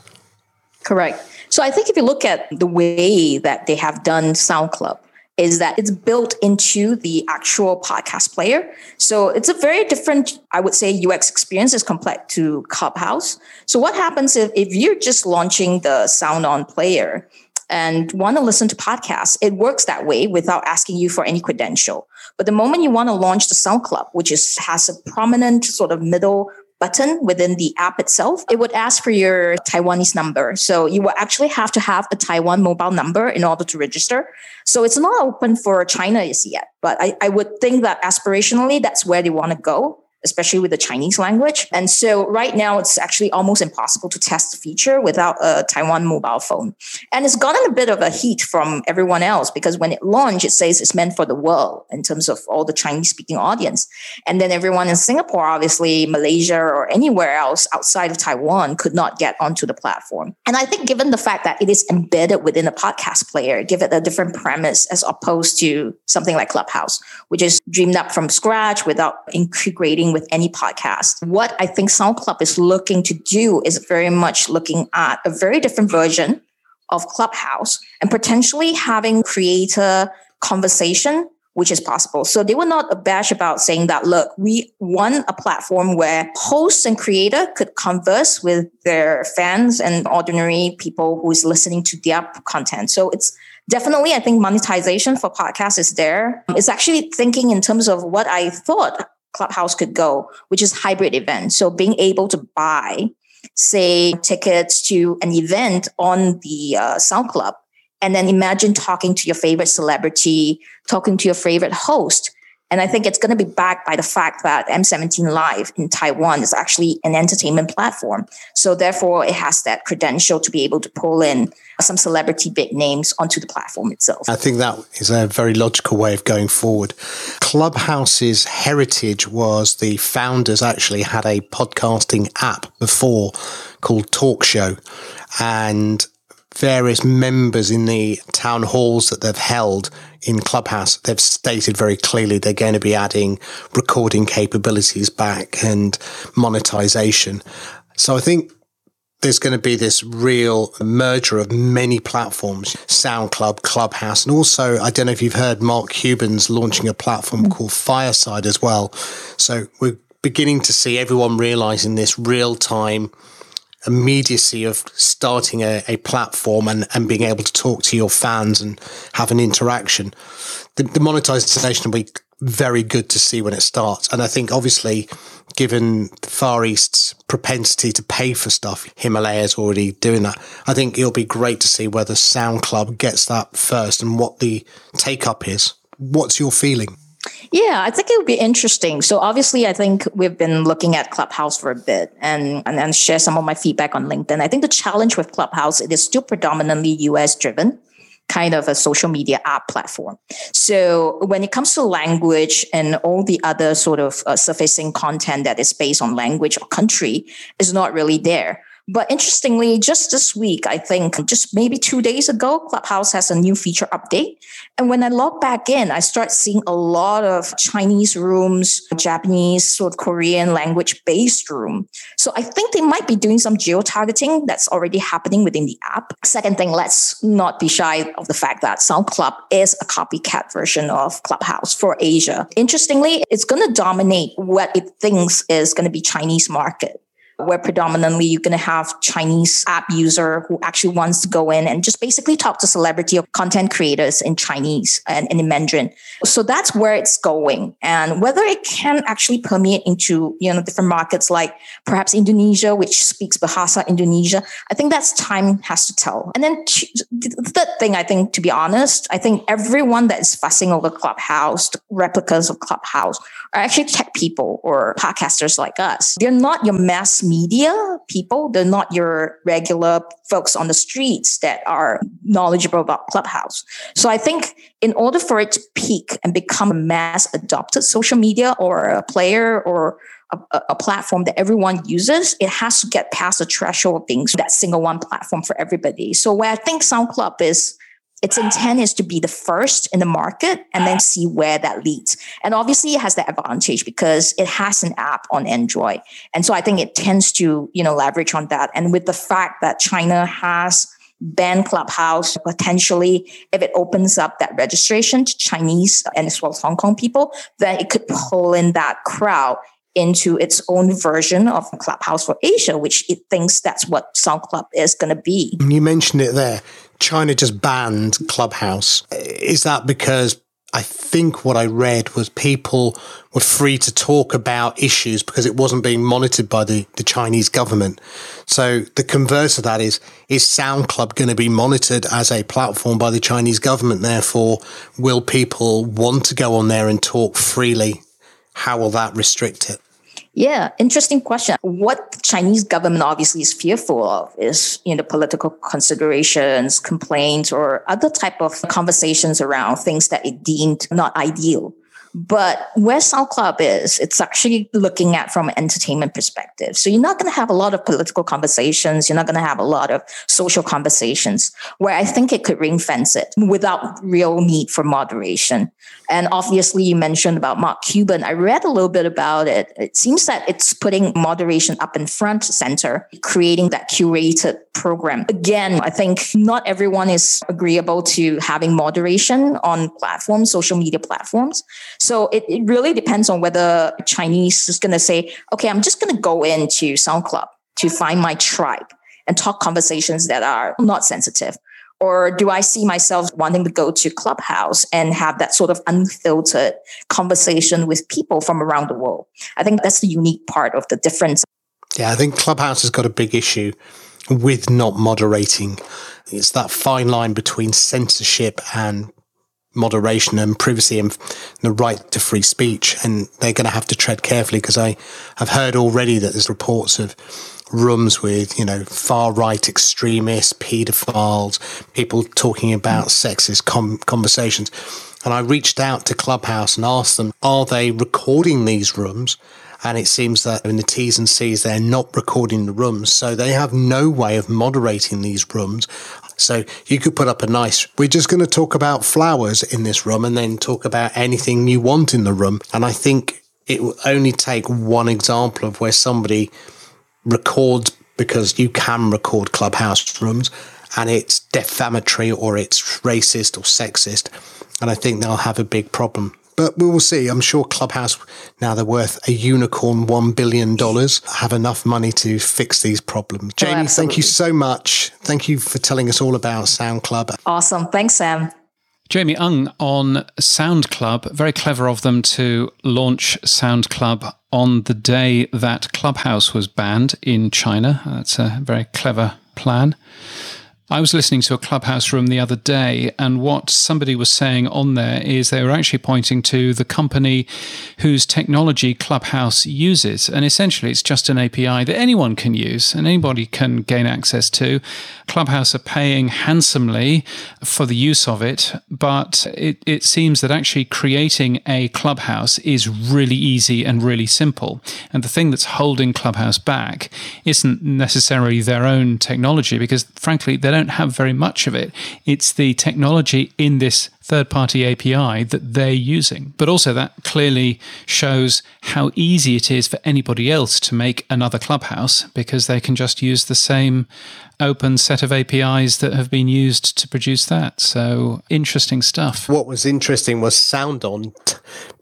Correct. So, I think if you look at the way that they have done Sound Club, is that it's built into the actual podcast player. So it's a very different, I would say, UX experience as compared to Clubhouse. So what happens if, if you're just launching the sound on player and want to listen to podcasts, it works that way without asking you for any credential. But the moment you want to launch the Sound Club, which is has a prominent sort of middle button within the app itself, it would ask for your Taiwanese number. So you will actually have to have a Taiwan mobile number in order to register. So it's not open for China yet, but I, I would think that aspirationally, that's where they want to go especially with the Chinese language. And so right now it's actually almost impossible to test the feature without a Taiwan mobile phone. And it's gotten a bit of a heat from everyone else because when it launched, it says it's meant for the world in terms of all the Chinese speaking audience. And then everyone in Singapore, obviously Malaysia or anywhere else outside of Taiwan could not get onto the platform. And I think given the fact that it is embedded within a podcast player, give it a different premise as opposed to something like Clubhouse, which is dreamed up from scratch without integrating with any podcast. What I think Sound Club is looking to do is very much looking at a very different version of Clubhouse and potentially having creator conversation which is possible. So they were not abashed about saying that, look, we want a platform where hosts and creator could converse with their fans and ordinary people who is listening to their content. So it's definitely, I think monetization for podcasts is there. It's actually thinking in terms of what I thought Clubhouse could go, which is hybrid event. So being able to buy say, tickets to an event on the uh, Sound Club. And then imagine talking to your favorite celebrity, talking to your favorite host. And I think it's going to be backed by the fact that M17 Live in Taiwan is actually an entertainment platform. So therefore, it has that credential to be able to pull in some celebrity big names onto the platform itself. I think that is a very logical way of going forward. Clubhouse's heritage was the founders actually had a podcasting app before called Talk Show. And various members in the town halls that they've held in Clubhouse, they've stated very clearly they're going to be adding recording capabilities back and monetization. So I think there's going to be this real merger of many platforms Sound Club, Clubhouse, and also, I don't know if you've heard Mark Cuban's launching a platform mm. called Fireside as well. So we're beginning to see everyone realizing this real time immediacy of starting a, a platform and, and being able to talk to your fans and have an interaction. The, the monetization will be very good to see when it starts. And I think obviously, given the Far East's propensity to pay for stuff, Himalaya's already doing that. I think it'll be great to see whether Sound Club gets that first and what the take up is. What's your feeling? Yeah, I think it would be interesting. So obviously, I think we've been looking at Clubhouse for a bit and and then share some of my feedback on LinkedIn. I think the challenge with Clubhouse it is still predominantly US driven kind of a social media app platform. So when it comes to language and all the other sort of uh, surfacing content that is based on language or country is not really there. But interestingly, just this week, I think just maybe two days ago, Clubhouse has a new feature update. And when I log back in, I start seeing a lot of Chinese rooms, Japanese, sort of Korean language based room. So I think they might be doing some geo targeting that's already happening within the app. Second thing, let's not be shy of the fact that Sound Club is a copycat version of Clubhouse for Asia. Interestingly, it's going to dominate what it thinks is going to be Chinese market where predominantly you're going to have Chinese app user who actually wants to go in and just basically talk to celebrity or content creators in Chinese and, and in Mandarin. So that's where it's going. And whether it can actually permeate into, you know, different markets like perhaps Indonesia, which speaks Bahasa Indonesia, I think that's time has to tell. And then the third thing, I think, to be honest, I think everyone that is fussing over Clubhouse, replicas of Clubhouse, are actually tech people or podcasters like us. They're not your mass media people. They're not your regular folks on the streets that are knowledgeable about Clubhouse. So I think in order for it to peak and become a mass adopted social media or a player or a, a, platform that everyone uses, it has to get past the threshold of being that single one platform for everybody. So where I think Sound Club is its intent is to be the first in the market and then see where that leads. And obviously it has the advantage because it has an app on Android. And so I think it tends to, you know, leverage on that. And with the fact that China has banned Clubhouse potentially, if it opens up that registration to Chinese and as well as Hong Kong people, then it could pull in that crowd into its own version of Clubhouse for Asia, which it thinks that's what Sound Club is going to be. You mentioned it there. China just banned Clubhouse. Is that because I think what I read was people were free to talk about issues because it wasn't being monitored by the, the Chinese government. So the converse of that is, is SoundClub going to be monitored as a platform by the Chinese government? Therefore, will people want to go on there and talk freely? How will that restrict it? Yeah, interesting question. What the Chinese government obviously is fearful of is you know political considerations, complaints, or other type of conversations around things that it deemed not ideal. But where Sound Club is, it's actually looking at from an entertainment perspective. So you're not going to have a lot of political conversations. You're not going to have a lot of social conversations where I think it could ring fence it without real need for moderation. And obviously you mentioned about Mark Cuban. I read a little bit about it. It seems that it's putting moderation up in front center, creating that curated program. Again, I think not everyone is agreeable to having moderation on platforms, social media platforms. So it, it really depends on whether Chinese is going to say, okay, I'm just going to go into Sound Club to find my tribe and talk conversations that are not sensitive. Or do I see myself wanting to go to Clubhouse and have that sort of unfiltered conversation with people from around the world? I think that's the unique part of the difference Yeah, I think Clubhouse has got a big issue with not moderating. It's that fine line between censorship and moderation and privacy and the right to free speech. And they're going to have to tread carefully because I have heard already that there's reports of rooms with, you know, far right extremists, paedophiles, people talking about hmm. sexist com- conversations. And I reached out to Clubhouse and asked them, are they recording these rooms? And it seems that in the T's and C's, they're not recording the rooms. So they have no way of moderating these rooms. So you could put up a nice, we're just going to talk about flowers in this room and then talk about anything you want in the room. And I think it will only take one example of where somebody records because you can record clubhouse rooms and it's defamatory or it's racist or sexist. And I think they'll have a big problem. But we will see. I'm sure Clubhouse, now they're worth a unicorn $1 billion, have enough money to fix these problems. Oh, Jamie, thank you so much. Thank you for telling us all about Sound Club. Awesome. Thanks, Sam. Jamie Ung on Sound Club. Very clever of them to launch Sound Club on the day that Clubhouse was banned in China. That's a very clever plan. I was listening to a clubhouse room the other day, and what somebody was saying on there is they were actually pointing to the company whose technology Clubhouse uses. And essentially, it's just an API that anyone can use and anybody can gain access to. Clubhouse are paying handsomely for the use of it, but it, it seems that actually creating a Clubhouse is really easy and really simple. And the thing that's holding Clubhouse back isn't necessarily their own technology, because frankly, they don't have very much of it. It's the technology in this third party API that they're using. But also, that clearly shows how easy it is for anybody else to make another Clubhouse because they can just use the same open set of APIs that have been used to produce that. So, interesting stuff. What was interesting was SoundOn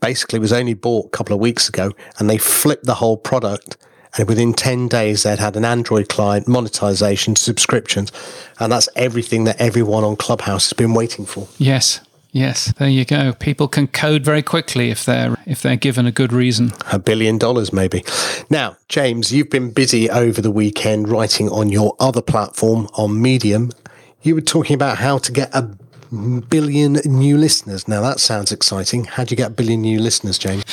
basically was only bought a couple of weeks ago and they flipped the whole product. And within 10 days, they'd had an Android client, monetization, subscriptions. And that's everything that everyone on Clubhouse has been waiting for. Yes. Yes, there you go. People can code very quickly if they're if they're given a good reason. A billion dollars, maybe. Now, James, you've been busy over the weekend writing on your other platform on Medium. You were talking about how to get a billion new listeners. Now, that sounds exciting. How do you get a billion new listeners, James?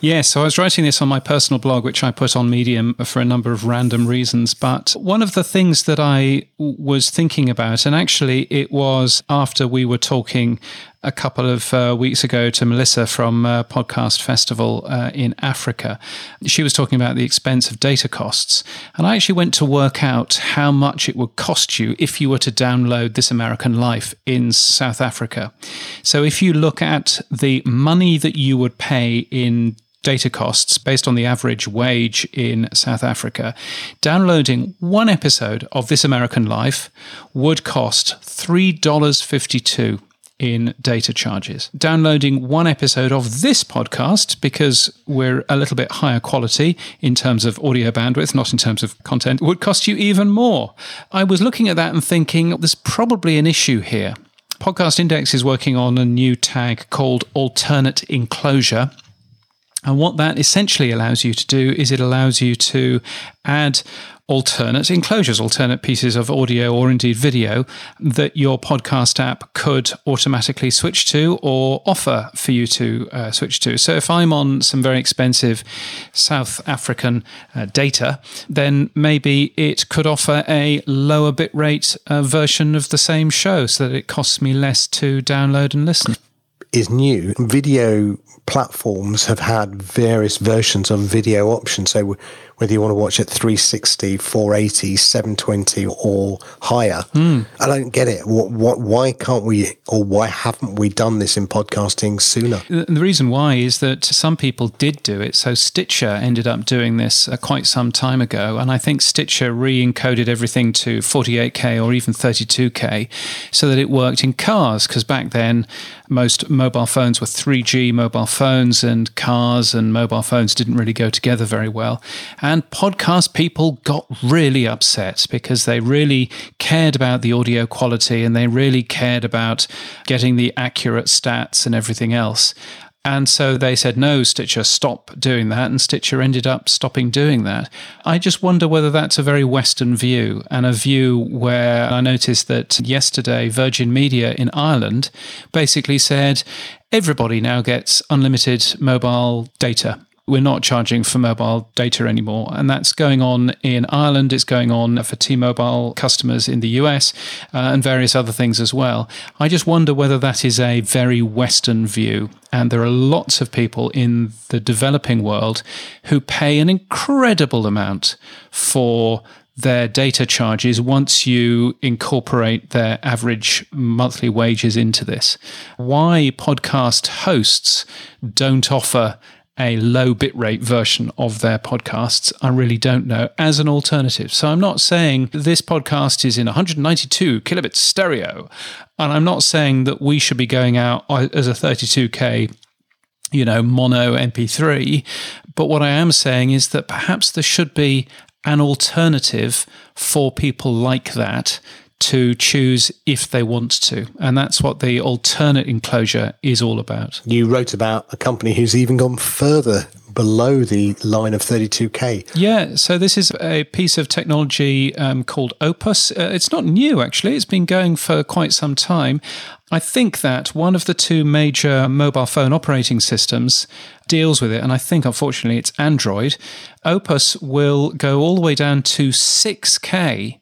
Yeah, so I was writing this on my personal blog, which I put on Medium for a number of random reasons. But one of the things that I was thinking about, and actually it was after we were talking a couple of uh, weeks ago to Melissa from uh, Podcast Festival uh, in Africa. She was talking about the expense of data costs. And I actually went to work out how much it would cost you if you were to download This American Life in South Africa. So if you look at the money that you would pay in data costs based on the average wage in South Africa, downloading one episode of This American Life would cost $3.52 in data charges. Downloading one episode of this podcast, because we're a little bit higher quality in terms of audio bandwidth, not in terms of content, would cost you even more. I was looking at that and thinking there's probably an issue here. Podcast Index is working on a new tag called alternate enclosure. And what that essentially allows you to do is it allows you to add alternate enclosures, alternate pieces of audio or indeed video that your podcast app could automatically switch to or offer for you to uh, switch to. So if I'm on some very expensive South African uh, data, then maybe it could offer a lower bitrate uh, version of the same show so that it costs me less to download and listen. Is new. Video platforms have had various versions of video options. So whether you want to watch at 360, 480, 720 or higher, I don't get it. What, what, why can't we, or why haven't we done this in podcasting sooner? The the reason why is that some people did do it. So Stitcher ended up doing this uh, quite some time ago. And I think Stitcher re encoded everything to 48K or even 32K so that it worked in cars. Because back then, most mobile phones were 3G mobile phones, and cars and mobile phones didn't really go together very well. And podcast people got really upset because they really cared about the audio quality and they really cared about getting the accurate stats and everything else. And so they said, no, Stitcher, stop doing that. And Stitcher ended up stopping doing that. I just wonder whether that's a very Western view and a view where I noticed that yesterday Virgin Media in Ireland basically said everybody now gets unlimited mobile data we're not charging for mobile data anymore. And that's going on in Ireland, it's going on for T Mobile customers in the US, uh, and various other things as well. I just wonder whether that is a very Western view. And there are lots of people in the developing world who pay an incredible amount for their data charges once you incorporate their average monthly wages into this. Why podcast hosts don't offer a low bitrate version of their podcasts, I really don't know, as an alternative. So I'm not saying this podcast is in 192 kilobits stereo, and I'm not saying that we should be going out as a 32K you know, mono MP3. But what I am saying is that perhaps there should be an alternative for people like that to choose if they want to. And that's what the alternate enclosure is all about. You wrote about a company who's even gone further below the line of 32K. Yeah, so this is a piece of technology um, called Opus. Uh, it's not new, actually, it's been going for quite some time. I think that one of the two major mobile phone operating systems deals with it, and I think unfortunately it's Android. Opus will go all the way down to 6K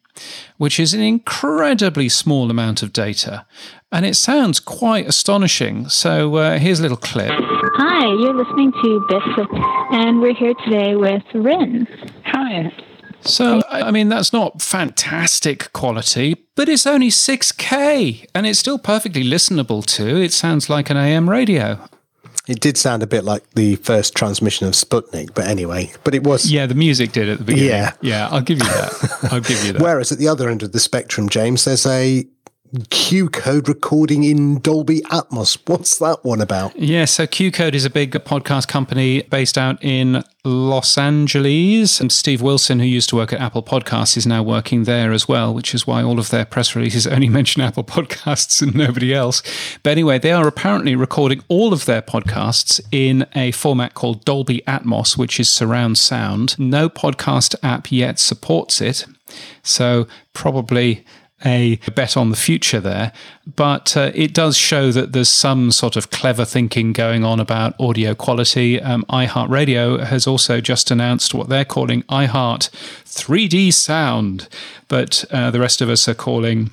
which is an incredibly small amount of data. And it sounds quite astonishing. So uh, here's a little clip. Hi, you're listening to Biff, and we're here today with Rin. Hi. So, I mean, that's not fantastic quality, but it's only 6K and it's still perfectly listenable to. It sounds like an AM radio. It did sound a bit like the first transmission of Sputnik, but anyway, but it was. Yeah, the music did at the beginning. Yeah. Yeah, I'll give you that. I'll give you that. Whereas at the other end of the spectrum, James, there's a Qcode recording in Dolby Atmos. What's that one about? Yeah, so Q Code is a big podcast company based out in Los Angeles. And Steve Wilson, who used to work at Apple Podcasts, is now working there as well, which is why all of their press releases only mention Apple Podcasts and nobody else. But anyway, they are apparently recording all of their podcasts in a format called Dolby Atmos, which is surround sound. No podcast app yet supports it. So probably a bet on the future there, but uh, it does show that there's some sort of clever thinking going on about audio quality. Um, iHeartRadio has also just announced what they're calling iHeart 3D sound, but uh, the rest of us are calling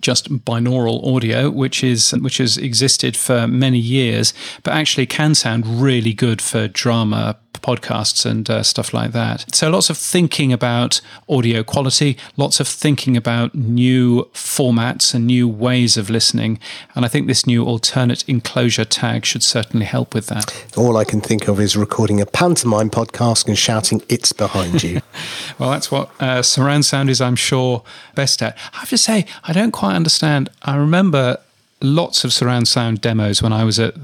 just binaural audio, which is which has existed for many years, but actually can sound really good for drama podcasts and uh, stuff like that. So lots of thinking about audio quality, lots of thinking about new formats and new ways of listening, and I think this new alternate enclosure tag should certainly help with that. All I can think of is recording a pantomime podcast and shouting "It's behind you." well, that's what uh, surround sound is, I'm sure, best at. I have to say, I don't quite understand. I remember lots of surround sound demos when I was at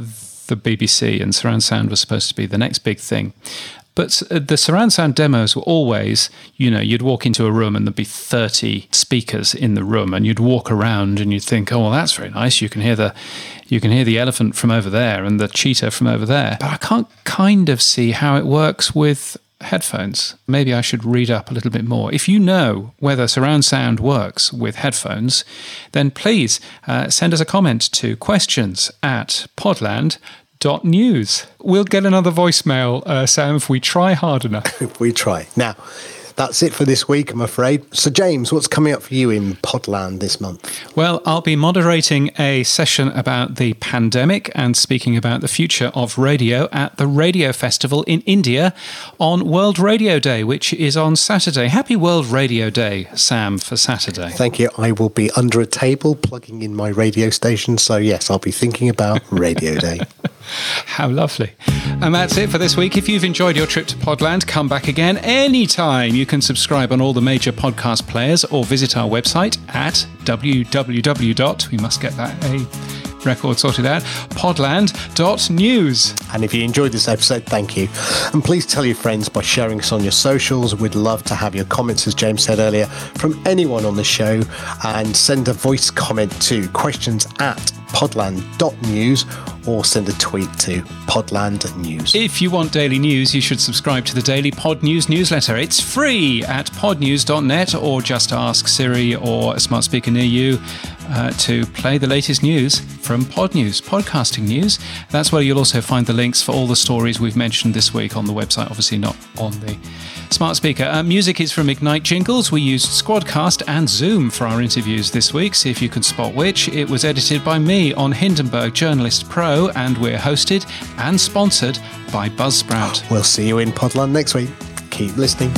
the BBC, and surround sound was supposed to be the next big thing. But uh, the surround sound demos were always, you know, you'd walk into a room and there'd be 30 speakers in the room, and you'd walk around and you'd think, oh, well, that's very nice. You can hear the, you can hear the elephant from over there and the cheetah from over there. But I can't kind of see how it works with headphones. Maybe I should read up a little bit more. If you know whether surround sound works with headphones, then please uh, send us a comment to questions at podland.news. We'll get another voicemail, uh, Sam, if we try hard enough. if we try. Now, that's it for this week, I'm afraid. So, James, what's coming up for you in Podland this month? Well, I'll be moderating a session about the pandemic and speaking about the future of radio at the Radio Festival in India on World Radio Day, which is on Saturday. Happy World Radio Day, Sam, for Saturday. Thank you. I will be under a table plugging in my radio station. So, yes, I'll be thinking about Radio Day. How lovely. And that's it for this week. If you've enjoyed your trip to Podland, come back again anytime. You can subscribe on all the major podcast players or visit our website at www. We must get that a record sorted out, podland.news. And if you enjoyed this episode, thank you. And please tell your friends by sharing us on your socials. We'd love to have your comments, as James said earlier, from anyone on the show. And send a voice comment to questions at podland.news or send a tweet to Podland News. If you want daily news, you should subscribe to the Daily Pod News newsletter. It's free at podnews.net or just ask Siri or a smart speaker near you uh, to play the latest news from Pod News, podcasting news. That's where you'll also find the links for all the stories we've mentioned this week on the website, obviously not on the smart speaker. Uh, music is from Ignite Jingles. We used Squadcast and Zoom for our interviews this week. See if you can spot which. It was edited by me on Hindenburg Journalist Pro, and we're hosted and sponsored by Buzzsprout. We'll see you in Podland next week. Keep listening.